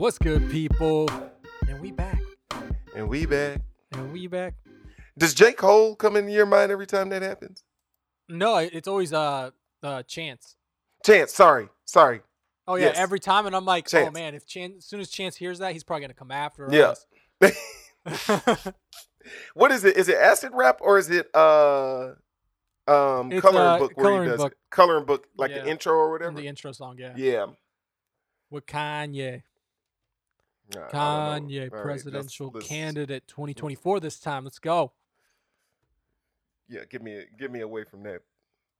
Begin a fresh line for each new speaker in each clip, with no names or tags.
What's good, people? And we back.
And we back.
And we back.
Does J. Cole come into your mind every time that happens?
No, it's always uh uh chance.
Chance, sorry. Sorry.
Oh yeah,
Yes.
every time, and I'm like, oh man, if Chance, as soon as Chance hears that, he's probably gonna come after
Yeah.
us.
What is it? Is it acid rap or is it uh um
It's,
coloring
uh,
book where
coloring
he does
book.
coloring book like
Yeah.
the intro or
In
whatever?
the intro song, yeah.
yeah.
With Kanye,
Nah.
Kanye, presidential candidate 2024 this time. Let's go.
Yeah, get me get me away from that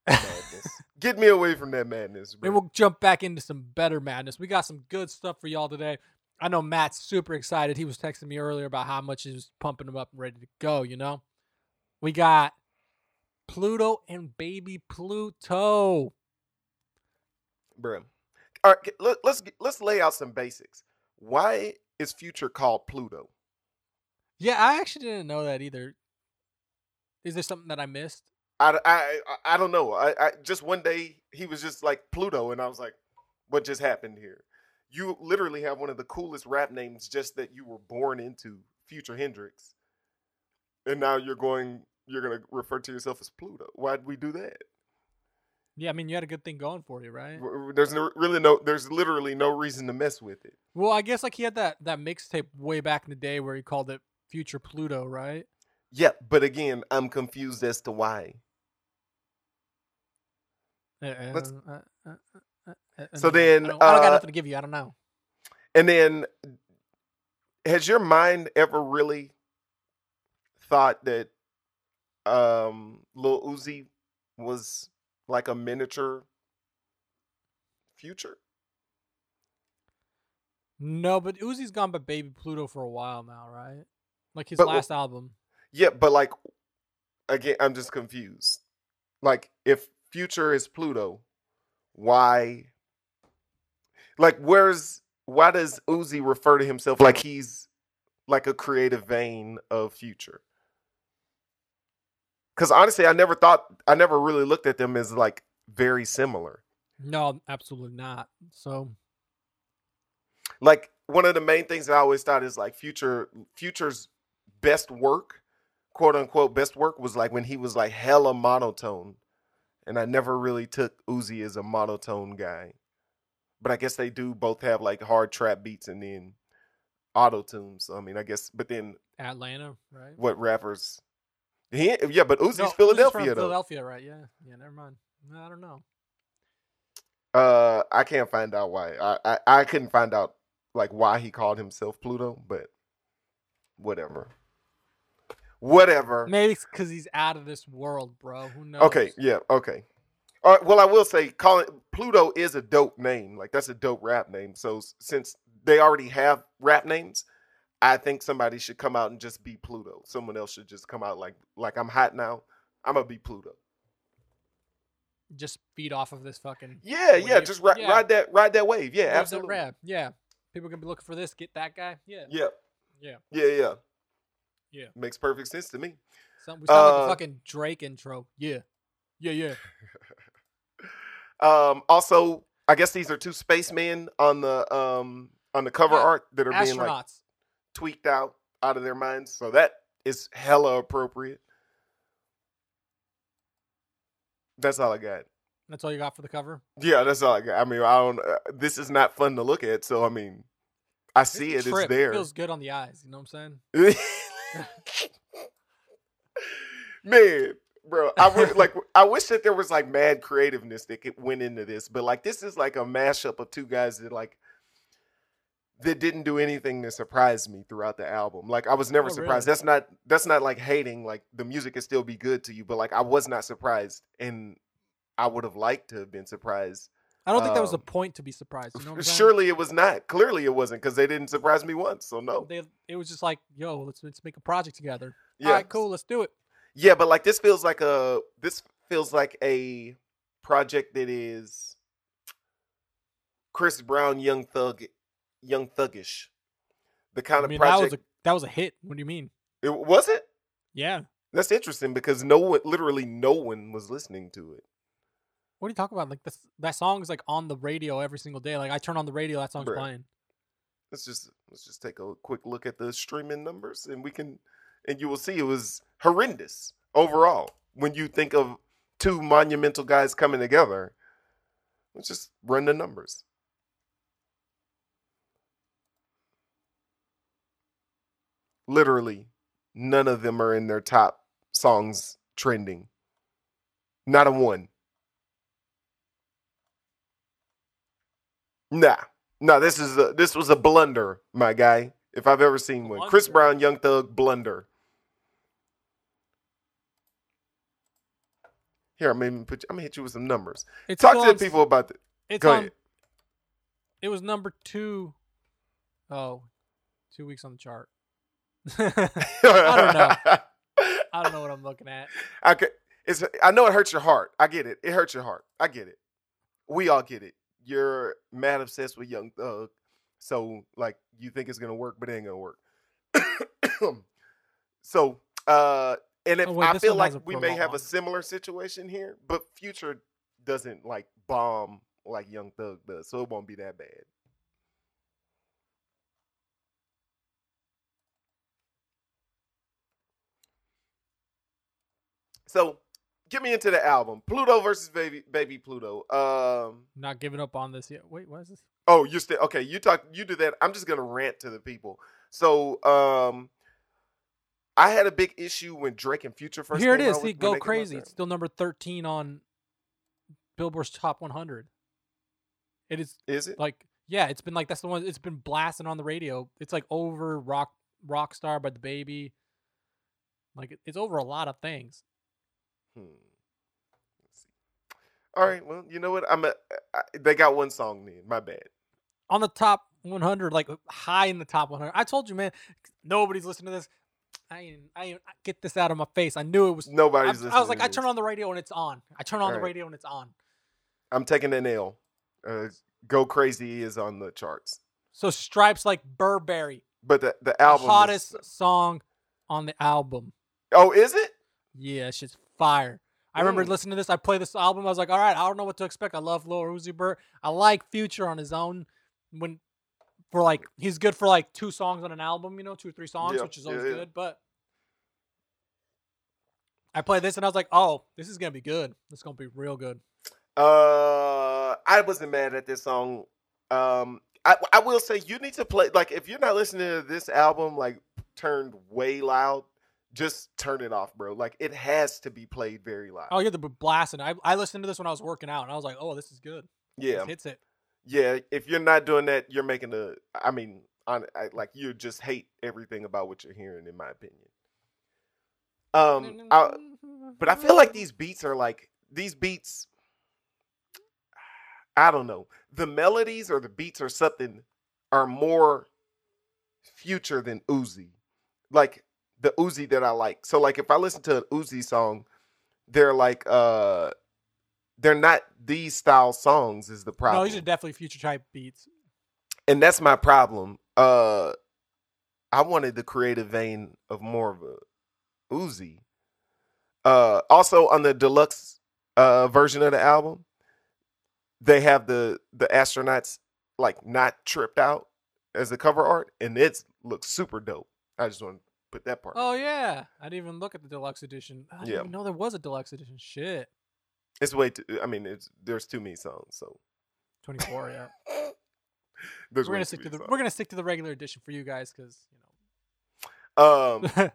madness. get me away from that madness. Bro.
we'll jump back into some better madness. We got some good stuff for y'all today. I know Matt's super excited. He was texting me earlier about how much he was pumping him up and ready to go, you know? We got Pluto and baby Pluto.
Bro. All right, let, let's let's lay out some basics. Why is Future called Pluto?
Yeah, I actually didn't know that either. Is there something that I missed?
I, I, I, don't know. I, I just one day he was just like Pluto, and I was like, "What just happened here?" You literally have one of the coolest rap names, just that you were born into, Future Hendrix, and now you're going, you're gonna refer to yourself as Pluto. Why'd we do that?
Yeah, I mean, you had a good thing going for you, right?
There's no, really no, there's literally no reason to mess with it.
Well, I guess like he had that that mixtape way back in the day where he called it Future Pluto, right?
Yeah, but again, I'm confused as to why.
Uh,
Let's-
uh, uh, uh, uh, uh,
So then,
I don't, I don't got nothing to give you. I don't know.
And then, has your mind ever really thought that um, Lil Uzi was like a miniature future?
No, but Uzi's gone by Baby Pluto for a while now, right? Like his
But
last album.
Yeah, but like, again, I'm just confused. Like, if Future is Pluto, why? Like, where's why does Uzi refer to himself like he's like a creative vein of Future? Because honestly, I never thought, I never really looked at them as like very similar.
No, absolutely not. So
Like one of the main things that I always thought is like Future, Future's best work, quote unquote, best work was like when he was like hella monotone, and I never really took Uzi as a monotone guy. But I guess they do both have like hard trap beats and then auto tunes. So, I mean, I guess, but then
Atlanta, right?
what rappers? He, yeah, but Uzi's
No, Uzi's
Philadelphia
from
though.
Philadelphia, right? Yeah, yeah. Never mind. No, I don't know.
Uh, I can't find out why. I, I I couldn't find out like why he called himself Pluto, but whatever. Whatever.
Maybe it's because he's out of this world, bro. Who knows?
Okay, yeah, okay. All right, well, I will say, calling Pluto is a dope name. Like that's a dope rap name. So since they already have rap names, I think somebody should come out and just be Pluto. Someone else should just come out like like I'm hot now. I'm gonna be Pluto.
Just feed off of this fucking.
Yeah, yeah. Just ri-
Yeah.
ride that ride that wave. Yeah,
that
absolutely.
rap. Yeah, people gonna be looking for this. Get that guy. Yeah,
Yeah,
yeah.
yeah, yeah.
Yeah.
Makes perfect sense to me.
Some, we sound like
Uh,
a fucking Drake intro. Yeah, yeah, yeah.
Um, also, I guess these are two spacemen on the um on the cover
Yeah,
art that are being like tweaked out out of their minds. So that is hella appropriate. That's all I got.
That's all you got for the cover.
Yeah, that's all I got. I mean, I don't. Uh, this is not fun to look at. So I mean, I see
It's
it. It's there.
It feels good on the eyes. You know what I'm saying?
Man, bro, I would like. I wish that there was like mad creativeness that went into this, but like this is like a mashup of two guys that like that didn't do anything to surprise me throughout the album. Like I was never
Oh,
surprised.
really?
That's not that's not like hating. Like the music can still be good to you, but like I was not surprised, and I would have liked to have been surprised.
I don't think that was the
Um,
point to be surprised. You know?
Surely it was not. Clearly it wasn't because they didn't surprise me once. So no.
They, it was just like, yo, let's let's make a project together.
Yeah.
All right, cool, let's do it.
Yeah, but like this feels like a this feels like a project that is Chris Brown, Young Thug, Young Thuggish. The kind
I
of
mean, that was a that was a hit. What do you mean?
it was it.
Yeah.
That's interesting because no one, literally no one, was listening to it.
What are you talking about? Like this, that song is like on the radio every single day. Like I turn on the radio, that song's
Bruh.
playing.
Let's just let's just take a quick look at the streaming numbers, and we can, and you will see it was horrendous overall. When you think of two monumental guys coming together, let's just run the numbers. Literally, none of them are in their top songs trending. Not a one. Nah, no. This is a, this was a blunder, my guy. If I've ever seen one, Chris Brown, Young Thug, blunder. Here, I'm gonna put. You, I'm gonna hit you with some numbers.
It's
Talk to the people about it.
It's
Go
on.
ahead.
It was number two. Oh, two weeks on the chart.
I
don't know. I don't know what I'm looking at.
Okay, it's. I know it hurts your heart. I get it. It hurts your heart. I get it. We all get it. You're mad obsessed with Young Thug, so like you think it's gonna work, but it ain't gonna work. so, uh, and if
Oh, wait,
I feel like we may have a similar situation here, but Future doesn't like bomb like Young Thug does, so it won't be that bad. So, get me into the album, Pluto versus Baby Baby Pluto. Um,
Not giving up on this yet. Wait, what is this?
oh, you still okay? You talk, you do that. I'm just gonna rant to the people. So, um, I had a big issue when Drake and Future first.
Here it is. See, go
they came out
crazy. It's still number 13 on Billboard's Top 100. It is
Is it?
like, yeah, it's been like that's the one. It's been blasting on the radio. It's like over Rock rock star by DaBaby. Like it's over a lot of things.
Hmm. Let's see. All right. Well, you know what? I'm. A, I, they got one song then. My bad.
on the top 100, like high in the top 100. I told you, man, nobody's listening to this. I ain't, I ain't, get this out of my face. I knew it was. I,
Nobody's.
I was like, I turn on the radio and it's on. I turn on the
Alright.
radio and it's on.
I'm taking an L. Uh, Go crazy is on the charts,
So Stripes like Burberry,
but the the
the
album. is-
hottest song on the album.
oh, is it?
Yeah, it's just fire. I remember listening to this. I play this album. I was like, all right, I don't know what to expect. I love Lil Uzi Vert. I like Future on his own. When for like he's good for like two songs on an album, you know, two or three songs,
Yeah,
which is
yeah,
always
yeah.
good. But I played this and I was like, oh, this is gonna be good. This is gonna be real good.
Uh, I wasn't mad at this song. Um, I I will say you need to play like if you're not listening to this album like turned way loud, just turn it off, bro. Like it has to be played very loud.
Oh, you had the blasting. I I listened to this when I was working out and I was like, oh, this is good.
yeah,
This hits it.
yeah. If you're not doing that, you're making a. I mean, on I, like you just hate everything about what you're hearing, in my opinion. Um, I, but I feel like these beats are like these beats. I don't know. The melodies or the beats or something are more future than Uzi. Like the Uzi that I like. So like if I listen to an Uzi song, they're like uh they're not these style songs is the problem.
no, these are definitely future type beats.
and that's my problem. Uh I wanted the creative vein of more of a Uzi. Uh also on the deluxe uh version of the album, they have the the astronauts like not tripped out as the cover art and it looks super dope. I just want to put that part.
Oh yeah, I didn't even look at the deluxe edition. I didn't
Yeah.
even know there was a deluxe edition. Shit,
It's way too I mean it's there's too many songs, so
twenty four. Yeah,
there's
we're gonna stick to the
songs.
we're gonna stick to the regular edition for you guys because you know. Um.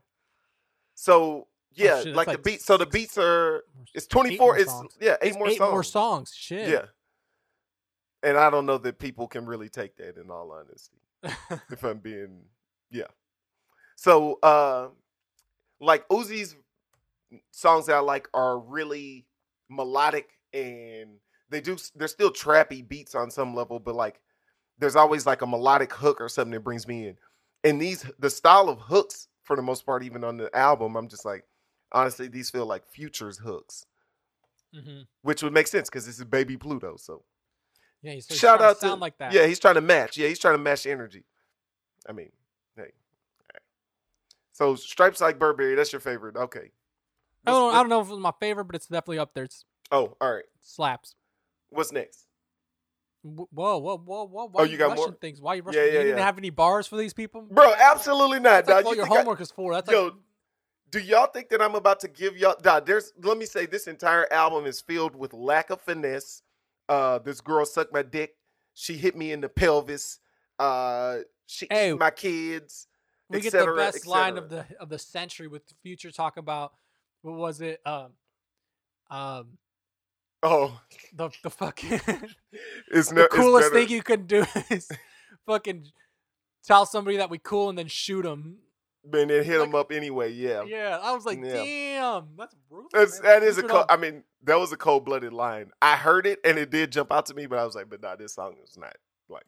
so yeah,
Oh, shit,
like
that's
the
like
beats so the beats are it's 24 it's
songs.
yeah, eight
It's
more
eight
songs.
more songs. Shit.
Yeah. And I don't know that people can really take that in all honesty. If I'm being yeah. So uh like Uzi's songs that I like are really melodic and they do they're still trappy beats on some level, but like there's always like a melodic hook or something that brings me in. And these the style of hooks for the most part, even on the album, I'm just like, honestly, these feel like futures hooks,
hmm
which would make sense because this is baby Pluto. So
Yeah, he's, he's
Shout out
to sound
to
like that.
Yeah, he's trying to match. Yeah, he's trying to match energy. I mean, hey. So stripes like Burberry, that's your favorite. Okay.
I don't, I don't know if it's my favorite, but it's definitely up there. It's
Oh, all right.
slaps.
What's next?
Wh- Whoa, whoa, whoa, whoa! Why
Oh, you
you
got
rushing
more?
things? Why are you rushing?
yeah, yeah,
you didn't
yeah.
have any bars for these people,
Bro, absolutely not.
That's like
dog.
what
You
your
think I-
homework is for. That's
Yo,
like
do y'all think that I'm about to give y'all? Nah, there's. Let me say, this entire album is filled with lack of finesse. Uh, this girl sucked my dick. She hit me in the pelvis. Uh, she
Hey,
my kids.
We get
cetera,
the best line of the of the century with Future talk about what was it? Um, um,
Oh,
the the fucking
it's
the
no, it's
coolest
better-
thing you could do is fucking tell somebody that we cool and then shoot them.
And then hit
like-
them up anyway. Yeah,
Yeah, I was like,
Yeah.
damn, that's brutal.
That's, that is a cold. I mean, that was a cold blooded line. I heard it and it did jump out to me, but I was like, but nah, this song is not.
Like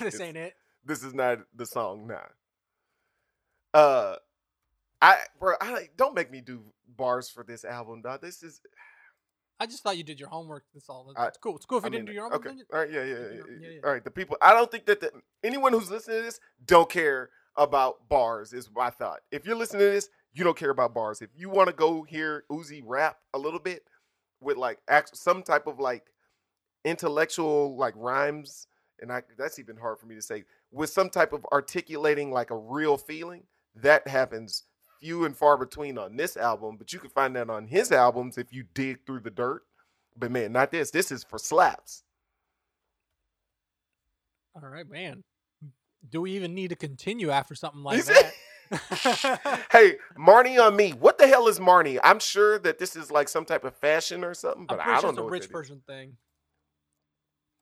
this
ain't it.
This is not the song. Nah. Uh, I bro, I don't make me do bars for this album, dog. This is.
I just thought you did your homework. That's all. It's
I-
cool. It's cool if you
I
didn't
mean,
do your homework.
okay.
you-
All right. Yeah. Yeah. yeah, yeah,
yeah, yeah.
All right. The people. I don't think that the, anyone who's listening to this don't care about bars. Is my thought. If you're listening to this, you don't care about bars. If you want to go hear Uzi rap a little bit with like act, some type of like intellectual like rhymes, and I that's even hard for me to say with some type of articulating like a real feeling. That happens few and far between on this album, but you can find that on his albums if you dig through the dirt. But man, not this. This is for slaps.
All right, man. Do we even need to continue after something like that?
hey, Marni on me. What the hell is Marni? I'm sure that this is like some type of fashion or something, but I don't know.
it's
a
rich
that is.
person thing.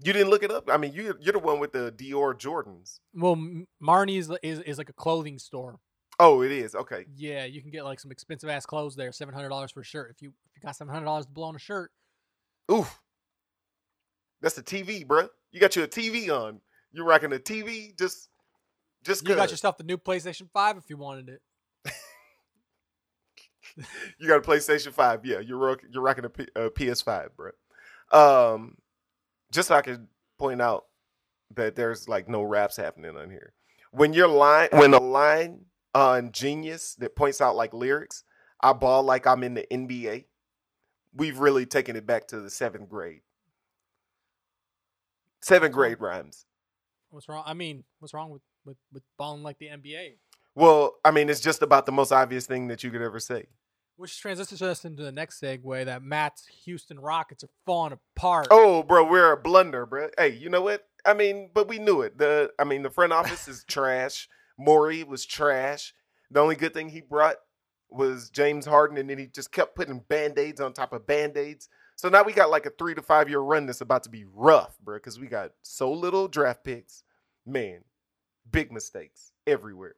You didn't look it up. I mean, you you're the one with the Dior Jordans.
Well, M- Marni's is is like a clothing store.
Oh, it is. Okay.
Yeah, you can get like some expensive ass clothes there. Seven hundred dollars for a shirt. If you if you got seven hundred dollars to blow on a shirt,
Oof. That's the TV, bruh. You got your TV on. You're rocking the TV just just
you got yourself the new PlayStation Five if you wanted it.
You got a PlayStation Five. Yeah, you're rock, you're rocking a, P, a PS5, bro. Um, just so I can point out that there's like no raps happening on here. When you're line, when a line on Genius that points out like lyrics, I ball like I'm in the NBA. We've really taken it back to the seventh grade. Seventh grade rhymes.
What's wrong? I mean, what's wrong with with with balling like the NBA?
Well, I mean, it's just about the most obvious thing that you could ever say.
Which transitions us into the next segue that Matt's Houston Rockets are falling apart.
Oh, bro, we're a blunder, bro. Hey, you know what? I mean, but we knew it. The I mean, the front office is trash. Morey was trash. The only good thing he brought was James Harden, and then he just kept putting band-aids on top of band-aids. So now we got like a three to five year run that's about to be rough, bro, because we got so little draft picks. Man, big mistakes everywhere.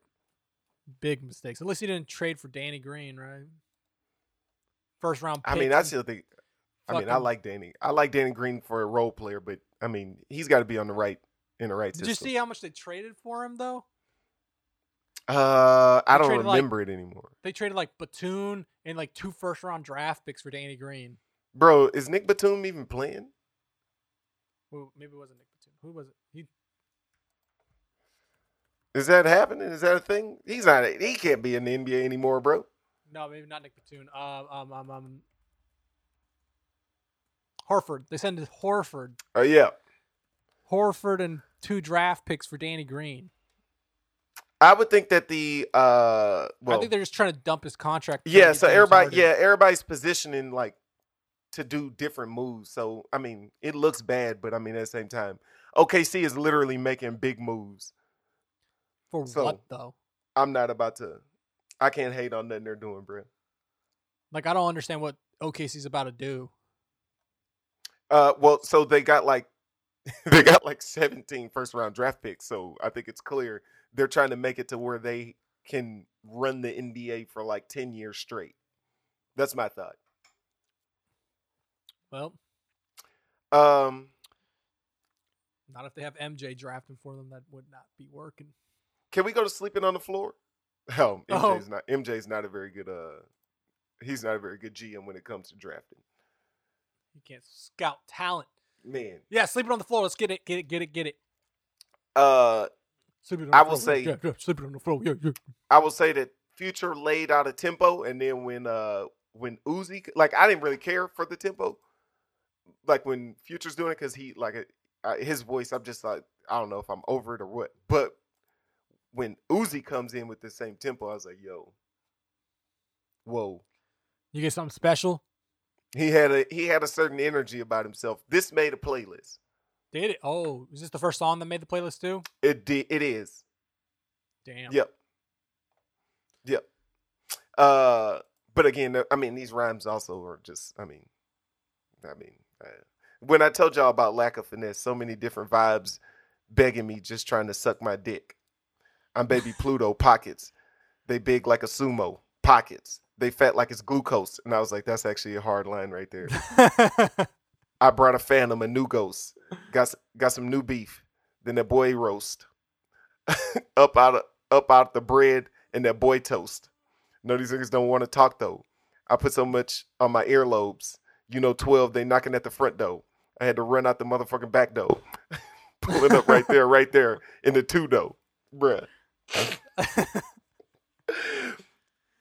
Big mistakes. Unless he didn't trade for Danny Green, right? First round.
I mean, I still think. I mean, I like Danny. I like Danny Green for a role player, but I mean, he's got to be on the right in the right
Did
system.
you see how much they traded for him though?
Uh, I don't
traded, like-
remember it anymore.
They traded like Batum and like two first round draft picks for Danny Green.
Bro, is Nick Batum even playing?
Well, maybe it wasn't Nick Batum. Who was it? He
Is that happening? Is that a thing? He's not. He can't be in the NBA anymore, bro.
no, maybe not Nick Batum. Um, um, um, um Horford. They sent Horford,
Oh yeah,
Horford, and two draft picks for Danny Green.
I would think that the uh, well,
I think they're just trying to dump his contract.
yeah. So everybody, yeah, everybody's positioning like to do different moves. So I mean, it looks bad, but I mean at the same time, OKC is literally making big moves.
For
so-
what though?
I'm not about to. I can't hate on nothing they're doing, bro.
Like I don't understand what OKC's about to do.
Uh, well, so they got like they got like 17 first round draft picks. So I think it's clear they're trying to make it to where they can run the NBA for like 10 years straight. That's my thought.
Well,
Um,
not if they have MJ drafting for them. That would not be working.
can we go to sleeping on the floor? Oh,
Oh.
MJ's not MJ's not a very good uh he's not a very good GM when it comes to drafting.
You can't scout talent.
man.
Yeah, sleeping on the floor. Let's get it, get it, get it, get it.
Uh,
Sleeping
I will
floor.
say-
yeah, yeah, sleeping on the floor. Yeah, yeah.
I will say that Future laid out a tempo, and then when uh when Uzi like I didn't really care for the tempo, like when Future's doing it because he like uh, his voice. I'm just like I don't know if I'm over it or what, but when Uzi comes in with the same tempo, I was like, yo, whoa.
You get something special.
He had a he had a certain energy about himself. This made a playlist.
Did it? Oh, is this the first song that made the playlist too?
It did. It is.
Damn.
Yep. Yep. Uh, but again, I mean, these rhymes also are just. I mean, I mean, uh, when I told y'all about lack of finesse, so many different vibes begging me, just trying to suck my dick. I'm baby Pluto pockets. They big like a sumo pockets. They fat like it's glucose, and I was like, that's actually a hard line right there. I brought a phantom, a new ghost. Got got some new beef. Then that boy roast. up out of up out the bread and that boy toast. No, these niggas don't want to talk though. I put so much on my earlobes. You know, twelve. They knocking at the front door. I had to run out the motherfucking back door. Pull it up right there, right there in the two door, bruh.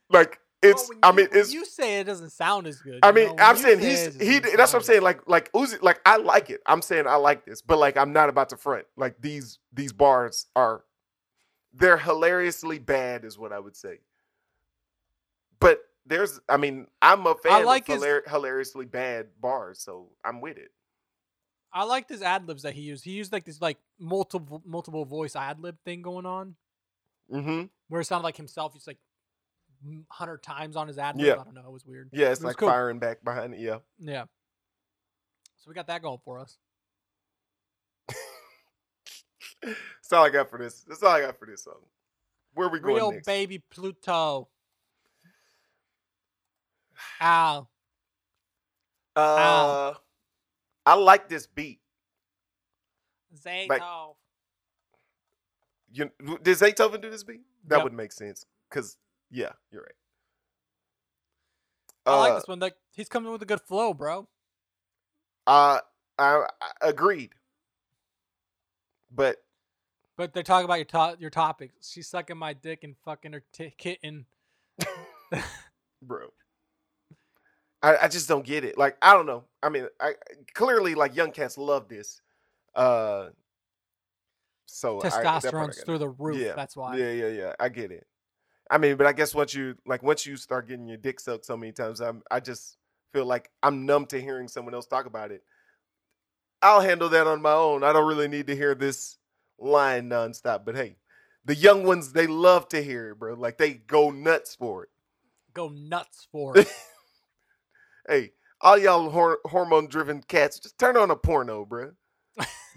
like it's.
Well,
I mean,
when
it's.
you say it doesn't sound as good.
I mean,
know?
I'm
you
saying
say
he's he. That's what I'm saying. Like like Uzi, like I like it. I'm saying I like this, but like I'm not about to front. Like these these bars are, they're hilariously bad, is what I would say. But there's, I mean, I'm a fan
like
of
his-
hilar- hilariously bad bars, so I'm with it.
I liked his ad libs that he used. He used like this like multiple multiple voice ad lib thing going on,
Mm-hmm.
where it sounded like himself. He's like hundred times on his ad lib.
Yeah.
I don't know. It was weird.
Yeah, it's
It
like
cool.
firing back behind it. Yeah.
Yeah. So we got that going for us.
That's all I got for this. That's all I got for this song. Where we going
Real
next?
baby Pluto. Ow.
Uh, I like this beat.
Zato.
You did Zaytoven do this beat? That
Yep.
would make sense. Cause yeah, you're right.
I like
Uh,
this one. Like he's coming with a good flow, bro.
Uh, I, I agreed. But
But they talk about your to- your topics. She's sucking my dick and fucking her t- kitten.
bro, I, I just don't get it. Like I don't know. I mean, I clearly like young cats love this. Uh, so part I
Testosterone's through the roof.
Yeah.
That's why.
Yeah, yeah, yeah. I get it. I mean, but I guess once you like once you start getting your dick sucked so many times, I'm I just feel like I'm numb to hearing someone else talk about it. I'll handle that on my own. I don't really need to hear this line nonstop. But hey, the young ones they love to hear it, bro. Like they go nuts for it.
Go nuts for it.
Hey, all y'all hor- hormone driven cats, just turn on a porno, bro.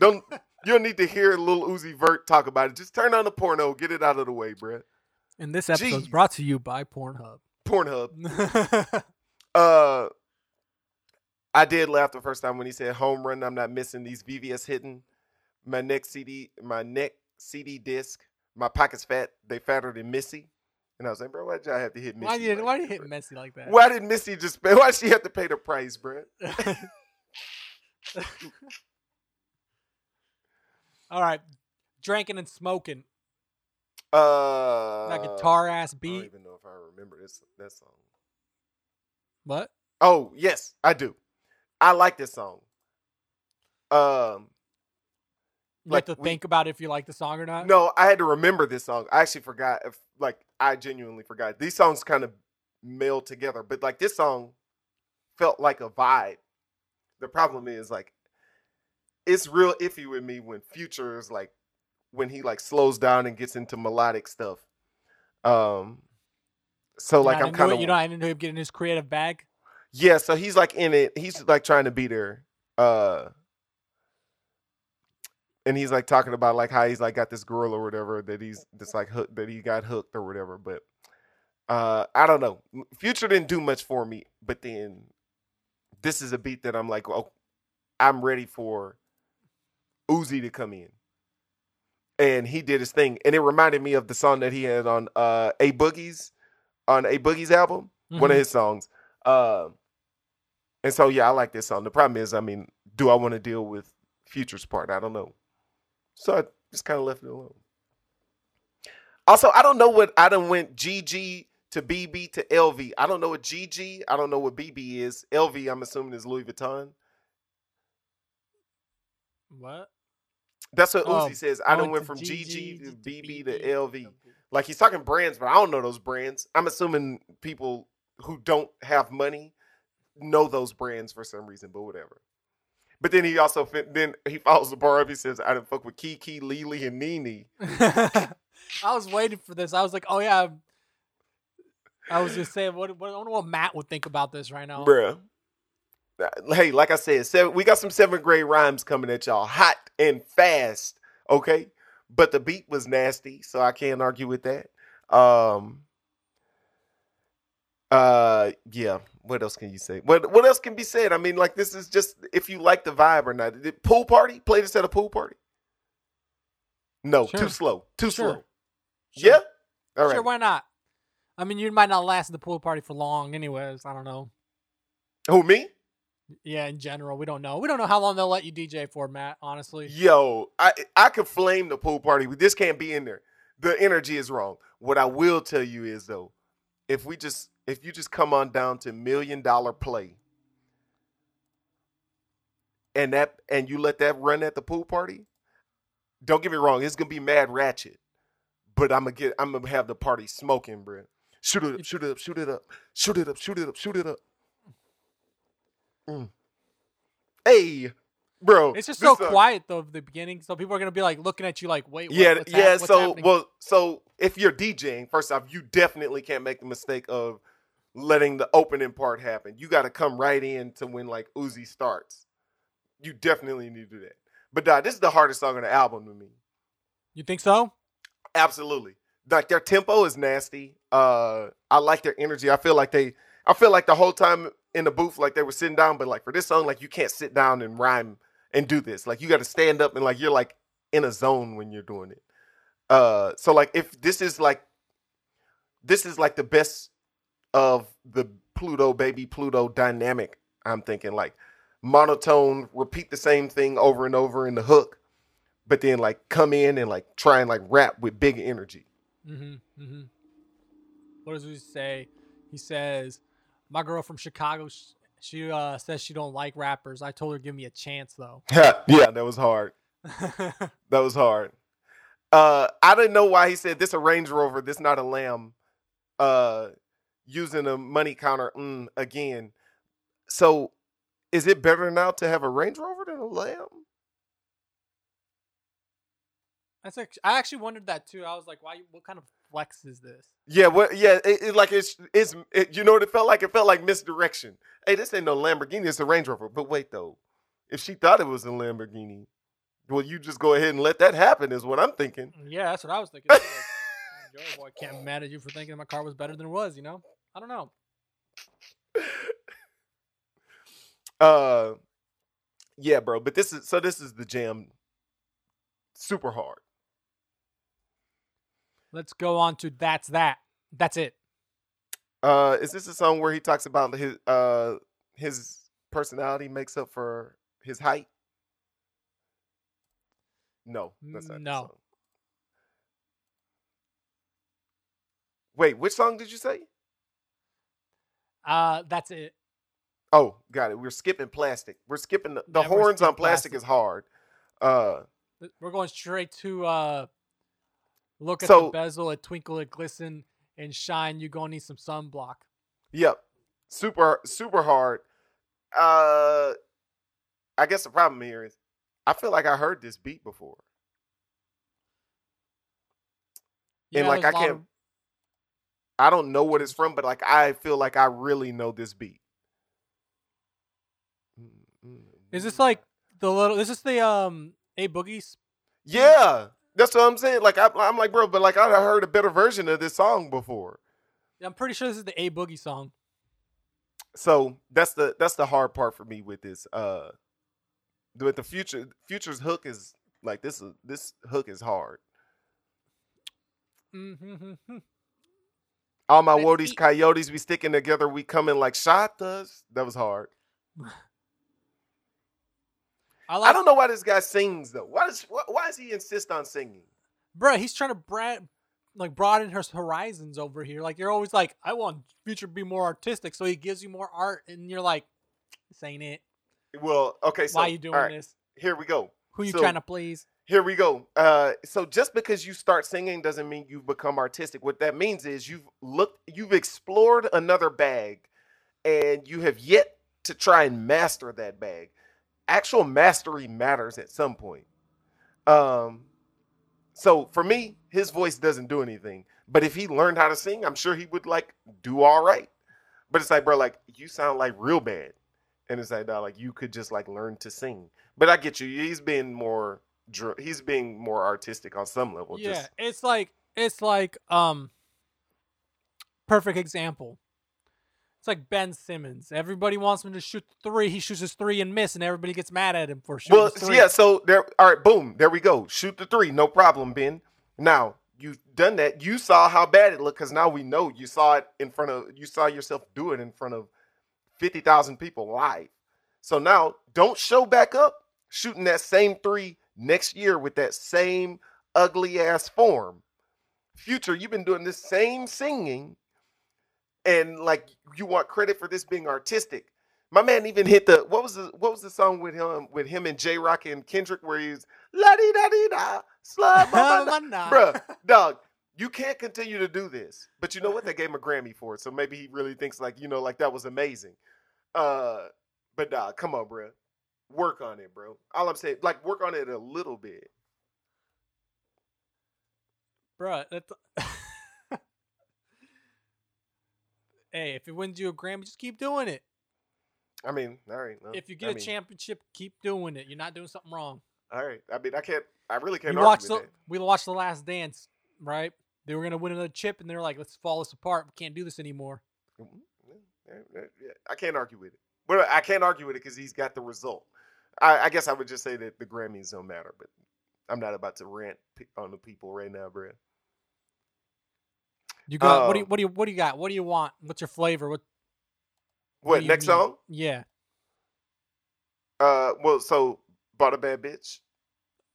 Don't you don't need to hear little Uzi Vert talk about it. Just turn on the porno, get it out of the way, bro.
And this episode is brought to you by Pornhub.
Pornhub. Uh, I did laugh the first time when he said home run. I'm not missing these VVS hitting. My neck CD, my neck CD disc, my pockets fat. They fatter than Missy. And I was like, bro, why did y'all have to hit Missy?
why did
like
why did you hit? Missy like that?
Why did Missy just pay? Why did she have to pay the price, bro?
All right, drinking and smoking.
Uh,
That guitar ass beat.
I don't even know if I remember this that song.
What?
Oh yes, I do. I like this song. Um,
You
Like,
have to
we-
think about if you like the song or not.
No, I had to remember this song. I actually forgot. If like I genuinely forgot. These songs kind of meld together, but like this song felt like a vibe. The problem is like it's real iffy with me when Future is like when he like slows down and gets into melodic stuff. Um, so like I'm kind of
You're not into him getting his creative bag.
yeah. So he's like in it. He's like trying to be there. Uh, and he's like talking about like how he's like got this girl or whatever that he's that's like hooked that he got hooked or whatever. But uh, I don't know. Future didn't do much for me. But then this is a beat that I'm like, oh, I'm ready for Uzi to come in. And he did his thing, and it reminded me of the song that he had on uh, A Boogie's on A Boogie's album one of
Mhm.
his songs. Um, and so yeah, I like this song. The problem is, I mean, do I want to deal with Future's part? I don't know. So I just kind of left it alone. Also, I don't know what I done went GG to BB to LV. I don't know what GG. I don't know what BB is. LV, I'm assuming is Louis Vuitton.
What?
That's what Uzi um, says. I done went from GG, to BB to LV. Like he's talking brands, but I don't know those brands. I'm assuming people who don't have money know those brands for some reason, but whatever. But then he also then he follows the bar up. He says, "I didn't fuck with Kiki, Lily, and Nene."
I was waiting for this. I was like, oh yeah. I was just saying, what, what I wonder what Matt would think about this right now.
Bruh. Hey, like I said, seven, we got some seventh grade rhymes coming at y'all, hot and fast. Okay, but the beat was nasty, so I can't argue with that. Um. Uh, yeah. What else can you say? What What else can be said? I mean, like this is just if you like the vibe or not. Did pool party play this at a pool party? No,
Sure.
too slow. Too
Sure.
slow.
Sure.
Yeah. All right.
Sure, why not? I mean, you might not last at the pool party for long, anyways. I don't know.
Who me?
Yeah, in general, we don't know. We don't know how long they'll let you DJ for, Matt. Honestly,
Yo, I I could flame the pool party, but this can't be in there. The energy is wrong. What I will tell you is though, if we just if you just come on down to million dollar play and that and you let that run at the pool party, don't get me wrong, it's gonna be mad ratchet. But I'm gonna get I'm gonna have the party smoking, bro. Shoot it up, shoot it up, shoot it up, shoot it up, shoot it up, shoot it up. Mm. Hey, bro.
it's just so
a-
quiet though at the beginning, so people are gonna be like looking at you like, wait, what,
yeah, yeah.
hap-
so,
happening?
well, so if you're DJing, first off, you definitely can't make the mistake of letting the opening part happen. You got to come right in to when like Uzi starts. You definitely need to do that. But this is the hardest song on the album to me.
you think so?
Absolutely. Like their tempo is nasty. Uh I like their energy. I feel like they I feel like the whole time in the booth like they were sitting down, but like for this song, like you can't sit down and rhyme and do this. Like you gotta stand up and like you're like in a zone when you're doing it. Uh so like if this is like this is like the best of the Pluto baby Pluto dynamic, I'm thinking like monotone, repeat the same thing over and over in the hook, but then like come in and like try and like rap with big energy.
Mm-hmm. Mm-hmm. What does he say? He says, "My girl from Chicago, she uh, says she don't like rappers. I told her give me a chance though."
yeah, that was hard. That was hard. Uh, I didn't know why he said this a Range Rover, this not a Lamb. Uh, using a money counter mm, again. So, is it better now to have a Range Rover than a Lamb?
That's actually, I actually wondered that too. I was like, why? What kind of flex is this?
Yeah, what? Yeah, it, it- like it's it's it, you know what it felt like? It felt like misdirection. Hey, this ain't no Lamborghini, it's a Range Rover. But wait though, if she thought it was a Lamborghini, well, you just go ahead and let that happen. Is what I'm thinking.
Yeah, that's what I was thinking. Like, Yo, boy, can't be mad at you for thinking my car was better than it was. You know, I don't know.
Uh, yeah, bro. But this is so. This is the jam. Super hard.
Let's go on to that's that. That's it.
Uh, is this a song where he talks about his uh his personality makes up for his height? No, that's not
No.
song. Wait, which song did you say?
Uh, that's it.
Oh, got it. We're skipping plastic. We're skipping the, the
Yeah,
horns on plastic,
Plastic.
is hard. Uh,
We're going straight to uh, look at
So-
the bezel, it twinkle, it glisten, and shine. You're gonna need some sunblock.
Yep. Super super hard. Uh I guess the problem here is I feel like I heard this beat before. And, like, I can't- I don't know what it's from, but like I feel like I really know this beat.
Is this like the little? Is this the um a boogies?
Yeah. That's what I'm saying. Like I, I'm like, bro, but like I heard a better version of this song before.
I'm pretty sure this is the a boogie song.
So that's the that's the hard part for me with this. Uh with the future future's hook is like this this hook is hard.
Mm-hmm.
All my woadies, coyotes, we sticking together, we coming like shot does. That was hard.
I like,
I don't know why this guy sings though. Why does why, why does he insist on singing?
bro. He's trying to brand, like broaden his horizons over here. Like you're always like, I want Future to be more artistic, so he gives you more art, and you're like, this ain't it.
Well, okay, so
Why you doing
right,
this?
Here we go.
Who you
so-
trying to please?
Here we go. Uh, so just because you start singing doesn't mean you've become artistic. What that means is you've looked, you've explored another bag, and you have yet to try and master that bag. Actual mastery matters at some point. Um, so for me, his voice doesn't do anything. But if he learned how to sing, I'm sure he would like do all right. But it's like, bro, like you sound like real bad, and it's like, nah, like you could just like learn to sing. But I get you. He's being more, he's being more artistic on some level.
yeah,
Just,
it's like it's like um, perfect example. It's like Ben Simmons. Everybody wants him to shoot three. He shoots his three and miss, and everybody gets mad at him for shooting
well, yeah. So there, all right, boom, there we go. Shoot the three, no problem, Ben. Now you've done that. You saw how bad it looked because now we know you saw it in front of, you saw yourself do it in front of fifty thousand people live. So now don't show back up shooting that same three next year with that same ugly ass form. Future, you've been doing this same singing, and like you want credit for this being artistic. My man even hit the what was the what was the song with him with him and Jay Rock and Kendrick where he's la di da di da slide my ma-
Nah.
bruh dog. You can't continue to do this. But you know what? They gave him a Grammy for it, so maybe he really thinks like you know like that was amazing. Uh, but dog, come on, bruh. Work on it, bro. All I'm saying, like, work on it a little bit.
Bruh, that's Hey, if it wins you a Grammy, just keep doing it.
I mean, all right.
If you get a
mean,
championship, keep doing it. You're not doing something wrong.
all right. I mean, I can't. I really can't argue
watched the, we watched the last dance, right? They were gonna win another chip, and they're like, "Let's fall this apart. We can't do this anymore."
Mm, mm, yeah, yeah, I can't argue with it. But I can't argue with it because he's got the result. I, I guess I would just say that the Grammys don't matter, but I'm not about to rant on the people right now, bro.
You got what do you
Um,
what do you what do you got? What do you want? What's your flavor? What
What
you
next
need?
song?
Yeah,
Uh, well, so bought a bad bitch.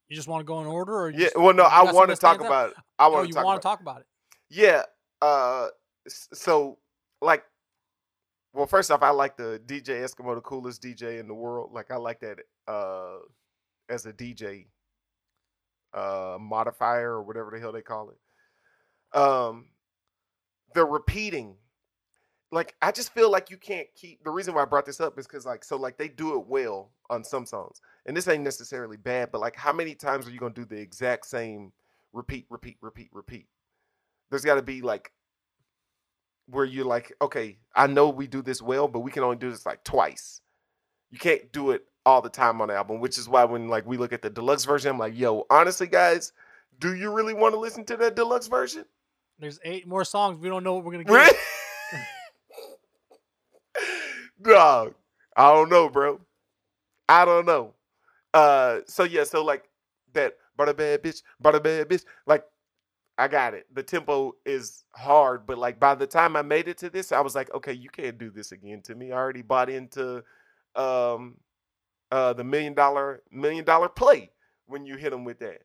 you just want to go in order, or
Yeah.
just-
Well, no, I want to talk about. It. I
Oh,
want
you
to talk about.
to talk about it?
Yeah. Uh, so like, well, first off, I like the DJ Eskimo, the coolest DJ in the world. Like, I like that uh, as a DJ uh, modifier or whatever the hell they call it. Um, the repeating, like, I just feel like you can't keep. The reason why I brought this up is because, like, so like they do it well on some songs, and this ain't necessarily bad, but like, how many times are you gonna do the exact same repeat, repeat, repeat, repeat? there's got to be like where you're like, okay, I know we do this well, but we can only do this like twice. You can't do it all the time on the album, which is why when like we look at the deluxe version, I'm like, yo, honestly, guys, do you really want to listen to that deluxe version?
There's eight more songs. We don't know what we're gonna get.
Dog, I don't know, bro. I don't know. Uh, so yeah, so like that, but a bad bitch, but a bad bitch, like I got it. The tempo is hard, but like by the time I made it to this, I was like, okay, you can't do this again to me. I already bought into um uh the million dollar million dollar play when you hit them with that.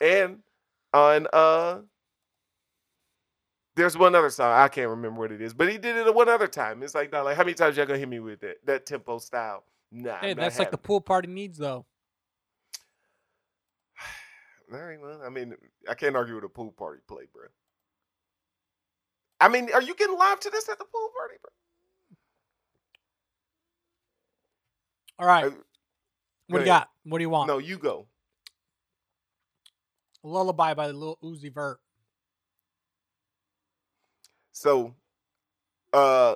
And on uh there's one other song, I can't remember what it is, but he did it one other time. It's like, nah, like how many times y'all gonna hit me with that that tempo style? Nah.
Hey, that's like the
it.
pool party needs, though.
All right, well, I mean, I can't argue with a pool party play, bro. I mean, are you getting live to this at the pool party, bro?
All right,
Uh,
what do you got? What do you want?
No, you go.
Lullaby by the Lil Uzi Vert.
So, uh,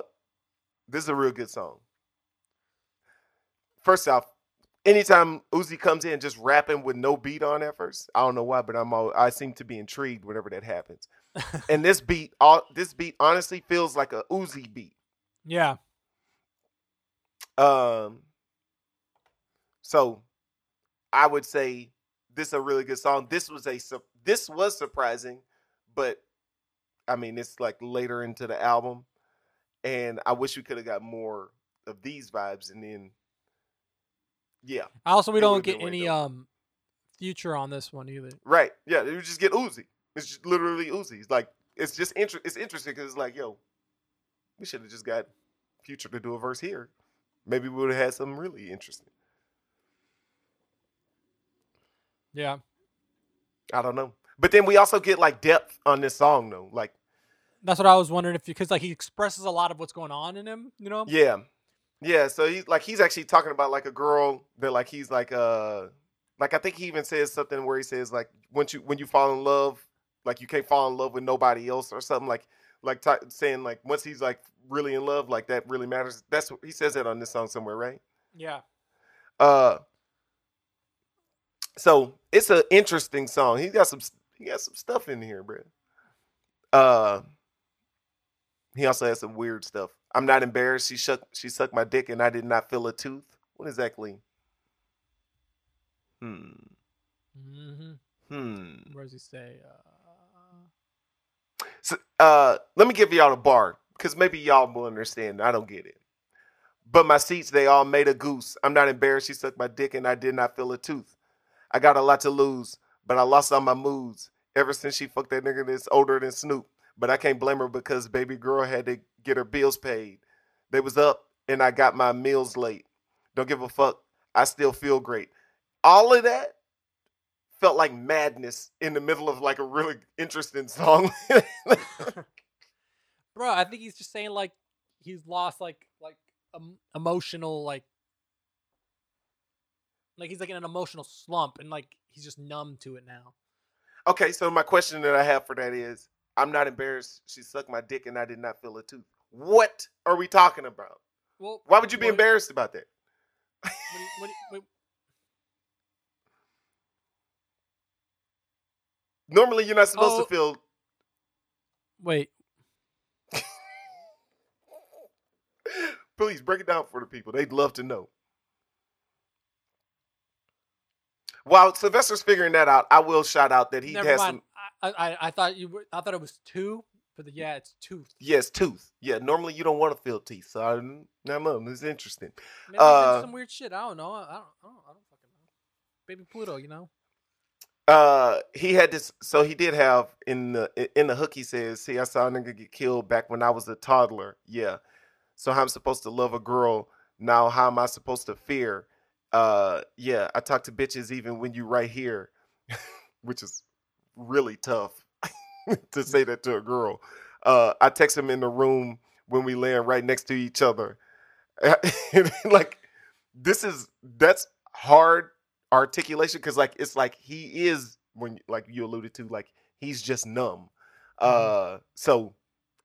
this is a real good song. First off, anytime Uzi comes in just rapping with no beat on at first, I don't know why, but I'm all, I seem to be intrigued whenever that happens. and this beat, all this beat honestly feels like a Uzi beat.
Yeah,
Um, so I would say this is a really good song. This was a this was surprising, but I mean it's like later into the album, and I wish we could have got more of these vibes, and then Yeah,
Also, we don't get any
dope.
um future on this one either.
right. Yeah, you just get Uzi. It's just literally Uzi. It's like it's just inter- It's interesting because it's like, yo, we should have just got Future to do a verse here. Maybe we would have had something really interesting.
Yeah.
I don't know. But then we also get like depth on this song though. Like,
That's what I was wondering if because like he expresses a lot of what's going on in him, you know?
yeah. Yeah, so he's like he's actually talking about like a girl that like he's like uh like I think he even says something where he says like once you when you fall in love, like you can't fall in love with nobody else or something like like t- saying like once he's like really in love, like that really matters. That's what he says that on this song somewhere, right?
Yeah.
Uh so it's an interesting song. he's got some he got some stuff in here, bro. Uh he also has some weird stuff. I'm not embarrassed. She shook she sucked my dick and I did not feel a tooth. What exactly? Hmm.
hmm
Hmm.
Where does he say? Uh,
So, uh, let me give y'all a bar because maybe y'all will understand. I don't get it. But my seats, they all made a goose. I'm not embarrassed. She sucked my dick and I did not feel a tooth. I got a lot to lose, but I lost all my moods ever since she fucked that nigga that's older than Snoop. But I can't blame her because baby girl had to get her bills paid. They was up and I got my meals late. Don't give a fuck. I still feel great. All of that felt like madness in the middle of like a really interesting song.
bro, I think he's just saying like he's lost like like um, emotional like like he's like in an emotional slump and like he's just numb to it now.
Okay, so my question that I have for that is I'm not embarrassed. She sucked my dick and I did not feel a tooth. What are we talking about?
Well,
Why would you be
what-
embarrassed about that?
What, what, what,
Normally, you're not supposed
Oh.
to feel.
wait,
Please break it down for the people. They'd love to know. While Sylvester's figuring that out, I will shout out that he
never
has
mind.
some.
I, I I thought you were, I thought it was two, but the, yeah, it's tooth.
Yes, tooth. Yeah, normally you don't want to feel teeth. So I, I don't know. It's interesting.
Maybe
Uh,
some weird shit. I don't know. I don't. I don't, I don't fucking know. Baby Pluto, you know.
uh he had this so he did have in the in the hook he says see i saw a nigga get killed back when i was a toddler yeah so how i'm supposed to love a girl now how am i supposed to fear uh yeah i talk to bitches even when you right here which is really tough to say that to a girl. Uh i text him in the room when we land right next to each other. Like this is that's hard articulation because like it's like he is when like you alluded to like he's just numb. Uh so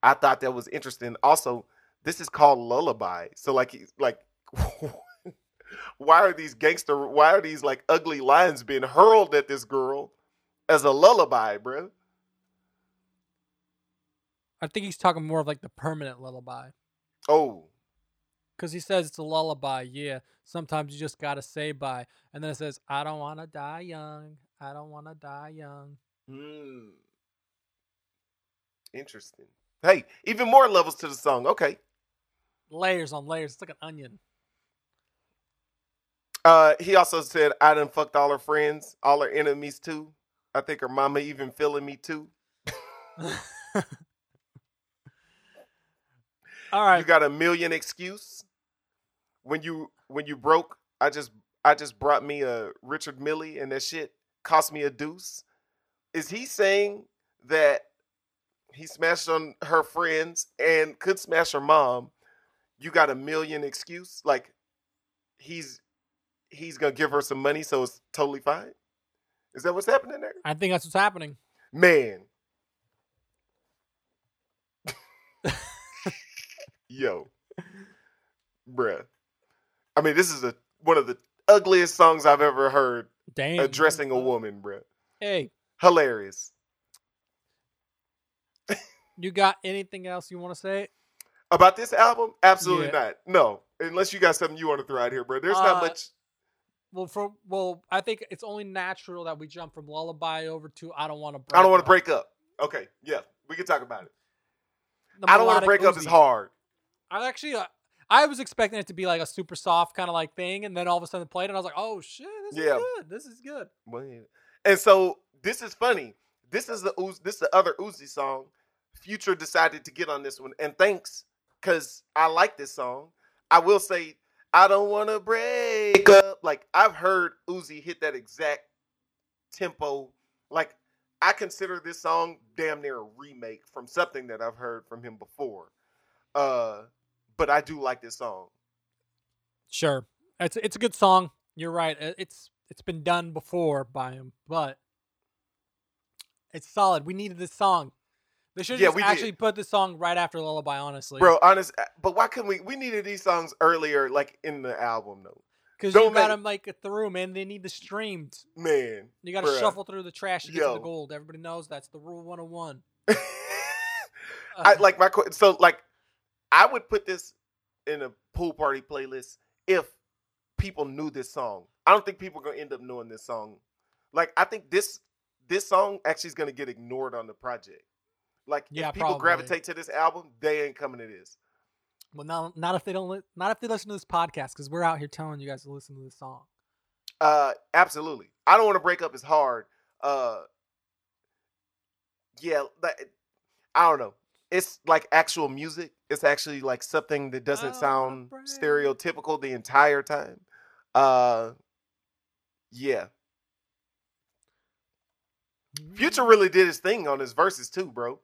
i thought that was interesting. Also this is called lullaby. So like like why are these gangster why are these like ugly lines being hurled at this girl as a lullaby bro
I think he's talking more of like the permanent lullaby.
oh
Because he says it's a lullaby, yeah. Sometimes you just gotta say bye. And then it says, I don't wanna die young. I don't wanna die young.
hmm. interesting hey even more levels to the song okay
Layers on layers. It's like an onion.
Uh, he also said, I done fucked all her friends, all her enemies too. I think her mama even feeling me too.
All right.
You got a million excuse. When you when you broke, I just I just brought me a Richard Mille and that shit cost me a deuce. Is he saying that he smashed on her friends and could smash her mom? You got a million excuse? Like he's he's gonna give her some money so it's totally fine? Is that what's happening there?
I think that's what's happening.
Man. Yo. Bruh. I mean, this is a one of the ugliest songs I've ever heard
Damn.
addressing a woman, bruh.
Hey,
Hilarious.
you got anything else you want to say?
About this album? Absolutely
Yeah.
not. No. Unless you got something you want to throw out here, bro. There's
Uh,
not much.
Well, for well, I think it's only natural that we jump from lullaby over to I don't want to.
I don't want to break up. Okay, yeah, we can talk about it.
The
I don't want to break up is hard.
I actually, uh, I was expecting it to be like a super soft kind of like thing, and then all of a sudden it played, and I was like, "Oh shit, this
Yeah.
is good. This is good."
And so this is funny. This is the Uz- this is the other Uzi song. Future decided to get on this one, and thanks, cause I like this song. I will say I don't want to break up. Like I've heard Uzi hit that exact tempo. Like I consider this song damn near a remake from something that I've heard from him before. Uh, but I do like this song.
Sure, it's it's a good song. You're right. It's it's been done before by him, but it's solid. We needed this song. They should
Yeah,
just
we did.
actually put this song right after Lullaby. Honestly,
Bro, honest, uh, but why couldn't we? We needed these songs earlier, like in the album, though.
Because you got
make-
them like through, man. They need the streams.
Man,
You got to shuffle through the trash to get to the gold. Everybody knows that's the rule 101.
I like my so like I would put this in a pool party playlist if people knew this song. I don't think people are gonna end up knowing this song. Like I think this this song actually is gonna get ignored on the project. Like
Yeah,
if people
probably.
gravitate to this album, they ain't coming to this.
Well, not not if they don't li- not if they listen to this podcast because we're out here telling you guys to listen to this song.
Uh, absolutely. I don't want to break up as hard. Uh, yeah, that, I don't know. It's like actual music. It's actually like something that doesn't
Oh,
sound stereotypical the entire time. Uh, yeah. Future really did his thing on his verses too, bro.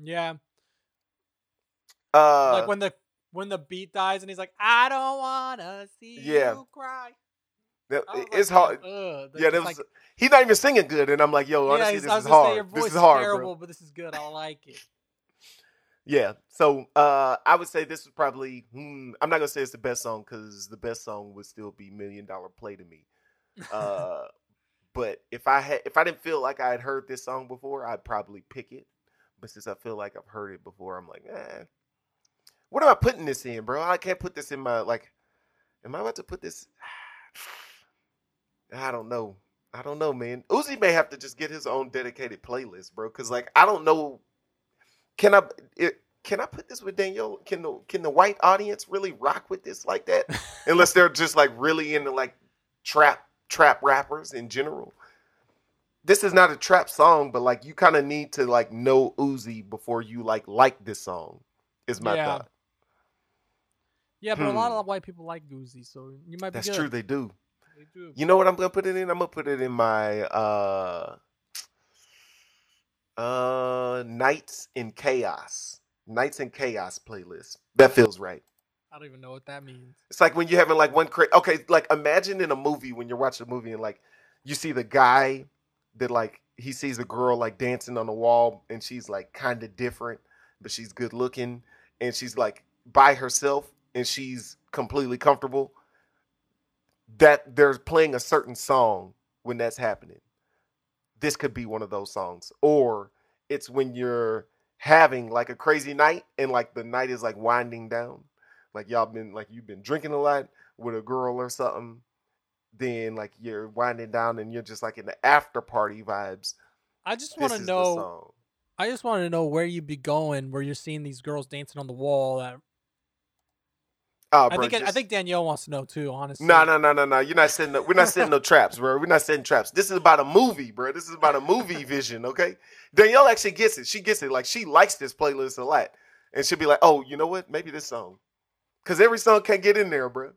Yeah,
Uh,
like when the when the beat dies and he's like, "I don't wanna see
Yeah.
you cry."
that- it's
like,
hard. Yeah, that was.
like-
he's not even singing good, and I'm like, yo, honestly,
he's-
this
I
is
gonna say,
hard. This is hard,
terrible,
bro.
but this is good. I like it.
Yeah. So uh I would say this is probably hmm, I'm not gonna say it's the best song because the best song would still be Million Dollar Play to me. Uh but if I had if I didn't feel like I had heard this song before, I'd probably pick it. But since I feel like I've heard it before, I'm like, eh. What am I putting this in, bro? I can't put this in my like am I about to put this I don't know. I don't know, man. Uzi may have to just get his own dedicated playlist, bro. Cause like I don't know can I it, can I put this with Danielle? Can the can the white audience really rock with this like that? Unless they're just like really into like trap trap rappers in general. This is not a trap song, but like you kind of need to like know Uzi before you like like this song. Is my
Yeah.
thought.
Yeah, but a lot
Hmm.
of white people like Goozy, so you might be
That's
good.
true. They do.
They do.
You know what I'm gonna put it in? I'm gonna put it in my uh uh Nights in Chaos. Nights in Chaos playlist. That feels right.
I don't even know what that means.
It's like when you're having like one cra- okay, like imagine in a movie when you're watching a movie and like you see the guy that like he sees a girl like dancing on the wall and she's like kind of different, but she's good looking and she's like by herself and she's completely comfortable. That they're playing a certain song when that's happening. This could be one of those songs. Or it's when you're having like a crazy night and like the night is like winding down like y'all been like you've been drinking a lot with a girl or something then like you're winding down and you're just like in the after party vibes
I just want to know. I just want to know where you'd be going, where you're seeing these girls dancing on the wall. That
oh
I
bro,
think I think Danielle wants to know too. Honestly,
no no no no no you're not setting no, we're not setting no traps bro we're not setting traps this is about a movie bro this is about a movie vision okay danielle actually gets it she gets it like she likes this playlist a lot and she'll be like oh you know what maybe this song because every song can't get in there bro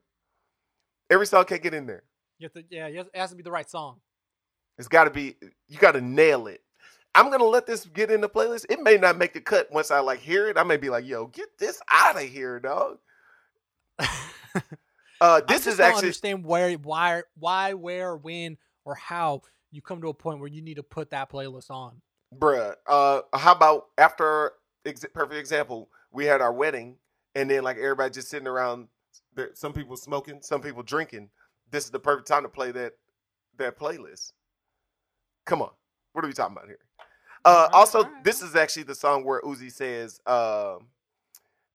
every song can't get in there
You have to, yeah, you have- it has to be the right song.
It's got to be. You got to nail it. I'm gonna let this get in the playlist. It may not make the cut once I like hear it. I may be like, "Yo, get this out of here, dog." Uh,
I
this is
don't
actually,
understand where, why, why, where, when, or how you come to a point where you need to put that playlist on.
bruh. Uh, how about after ex- perfect example? We had our wedding, and then like everybody just sitting around. There, some people smoking, some people drinking. This is the perfect time to play that that playlist. Come on, what are we talking about here? Uh, also, this is actually the song where Uzi says, um,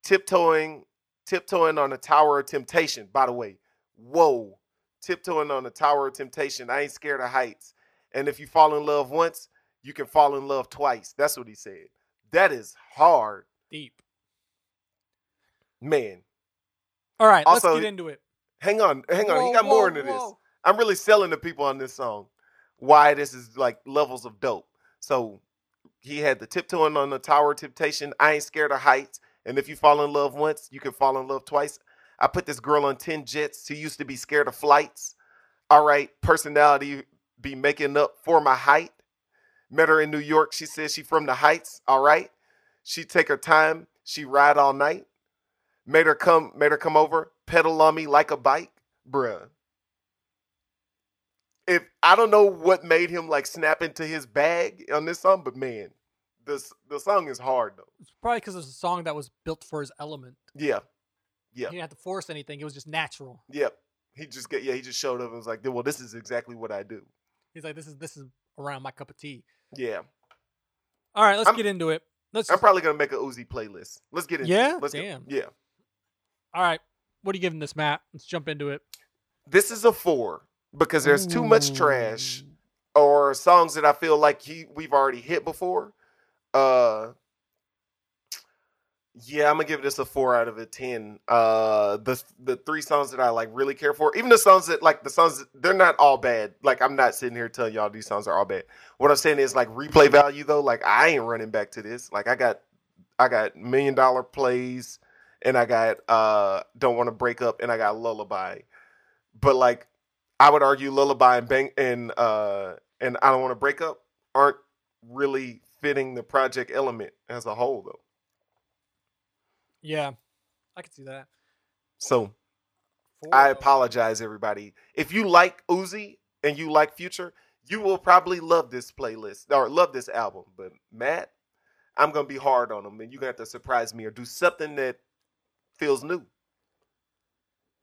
"Tiptoeing, tiptoeing on the tower of temptation." By the way, whoa, tiptoeing on the tower of temptation. I ain't scared of heights, and if you fall in love once, you can fall in love twice. That's what he said. That is hard,
Deep.
man.
All right,
Also-
let's get into it.
Hang on, hang on.
Whoa,
he got
whoa,
more into this. I'm really selling the people on this song why this is like levels of dope. So he had the tiptoeing on the tower of temptation. I ain't scared of heights. And if you fall in love once, you can fall in love twice. I put this girl on 10 jets. She used to be scared of flights. All right, personality be making up for my height. Met her in New York. She says she from the heights. All right. She take her time. She ride all night. Made her come, made her come over, pedal on me like a bike. Bruh if I don't know what made him like snap into his bag on this song, but man, this the song is hard though.
It's probably because it's a song that was built for his element.
Yeah, Yeah.
He didn't have to force anything. It was just natural.
yep. He just get yeah. He just showed up and was like, well, this is exactly what I do.
He's like, this is this is around my cup of tea.
Yeah,
All right, let's
I'm-
get into it. Let's.
I'm probably gonna make a Uzi playlist. Let's get into
Yeah?
it. Let's
Damn.
Get, yeah,
all right, what are you giving this, Matt? Let's jump into it.
this is a four because there's too much trash or songs that I feel like he we've already hit before. Uh yeah, I'm gonna give this a four out of a ten. Uh the the three songs that I like really care for, even the songs that like the songs they're not all bad. Like I'm not sitting here telling y'all these songs are all bad. What I'm saying is like replay value though, like I ain't running back to this. Like I got I got million dollar plays and I got uh don't want to break up and I got lullaby. But like I would argue lullaby and bang and uh and I don't want to break up aren't really fitting the project element as a whole though.
Yeah, I can see that.
So
Four,
I apologize, everybody. If you like Uzi and you like Future, you will probably love this playlist or love this album. But Matt, I'm gonna be hard on them and you're gonna have to surprise me or do something that feels new.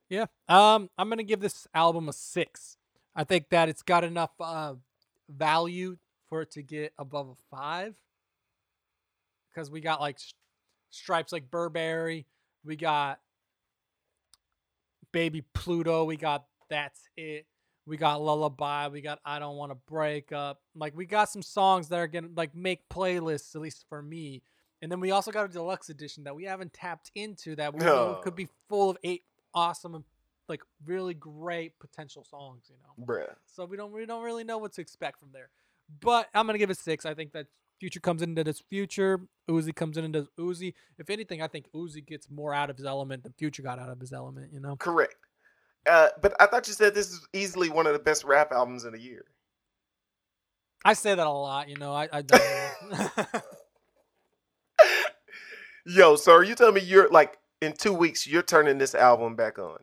Yeah. Um, I'm gonna give this album a six. I think that it's got enough uh, value for it to get above a five. Because we got like stripes like Burberry, we got Baby Pluto, we got That's It, we got Lullaby, we got I Don't Want to Break Up. Like we got some songs that are gonna like make playlists, at least for me. And then we also got a deluxe edition that we haven't tapped into that we know could be full of eight awesome, like really great potential songs. You know,
Bruh.
so we don't we don't really know what to expect from there. But I'm gonna give it six. I think that Future comes into this Future. Uzi comes in and does Uzi. If anything, I think Uzi gets more out of his element than Future got out of his element. You know.
Correct. Uh, but I thought you said this is easily one of the best rap albums in the year.
I say that a lot. You know. I. I don't.
Yo, so are you telling me you're like in two weeks you're turning this album back on?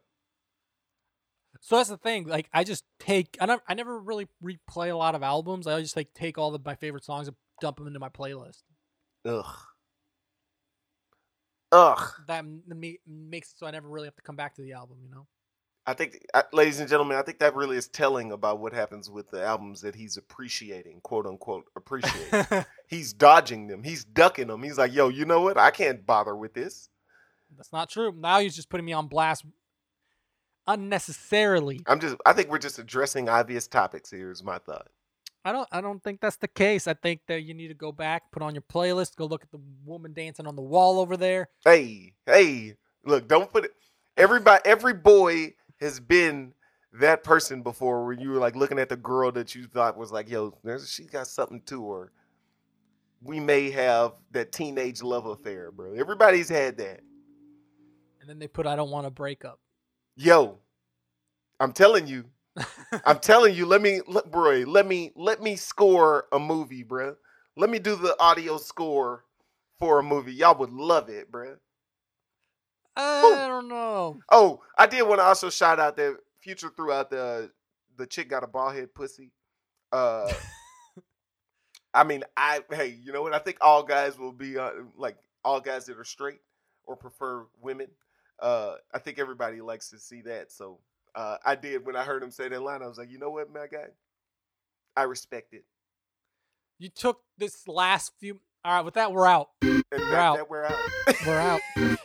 So that's the thing. Like I just take I never I never really replay a lot of albums. I just like take all the my favorite songs and dump them into my playlist.
Ugh. Ugh.
That makes it so I never really have to come back to the album. You know.
I think, ladies and gentlemen, I think that really is telling about what happens with the albums that he's appreciating, quote unquote, appreciating. he's dodging them. He's ducking them. He's like, yo, you know what? I can't bother with this.
That's not true. Now he's just putting me on blast unnecessarily.
I'm just, I think we're just addressing obvious topics here, is my thought.
I don't I don't think that's the case. I think that you need to go back, put on your playlist, go look at the woman dancing on the wall over there.
Hey, hey, look, don't put it. Everybody, every boy has been that person before where you were like looking at the girl that you thought was like, yo, there's, she got something to her. We may have that teenage love affair, bro. Everybody's had that.
And then they put I don't want to break up.
Yo, I'm telling you, I'm telling you, let me let bro, let me let me score a movie, bruh. Let me do the audio score for a movie. Y'all would love it, bruh.
I don't know.
Oh, I did want to also shout out that Future throughout the the chick got a bald head pussy. Uh I mean, I hey, you know what? I think all guys will be uh, like all guys that are straight or prefer women. Uh I think everybody likes to see that. So uh I did when I heard him say that line, I was like, you know what, my guy? I respect it.
You took this last few. All right, with that, we're out.
And
We're
that,
out.
that we're out.
We're out.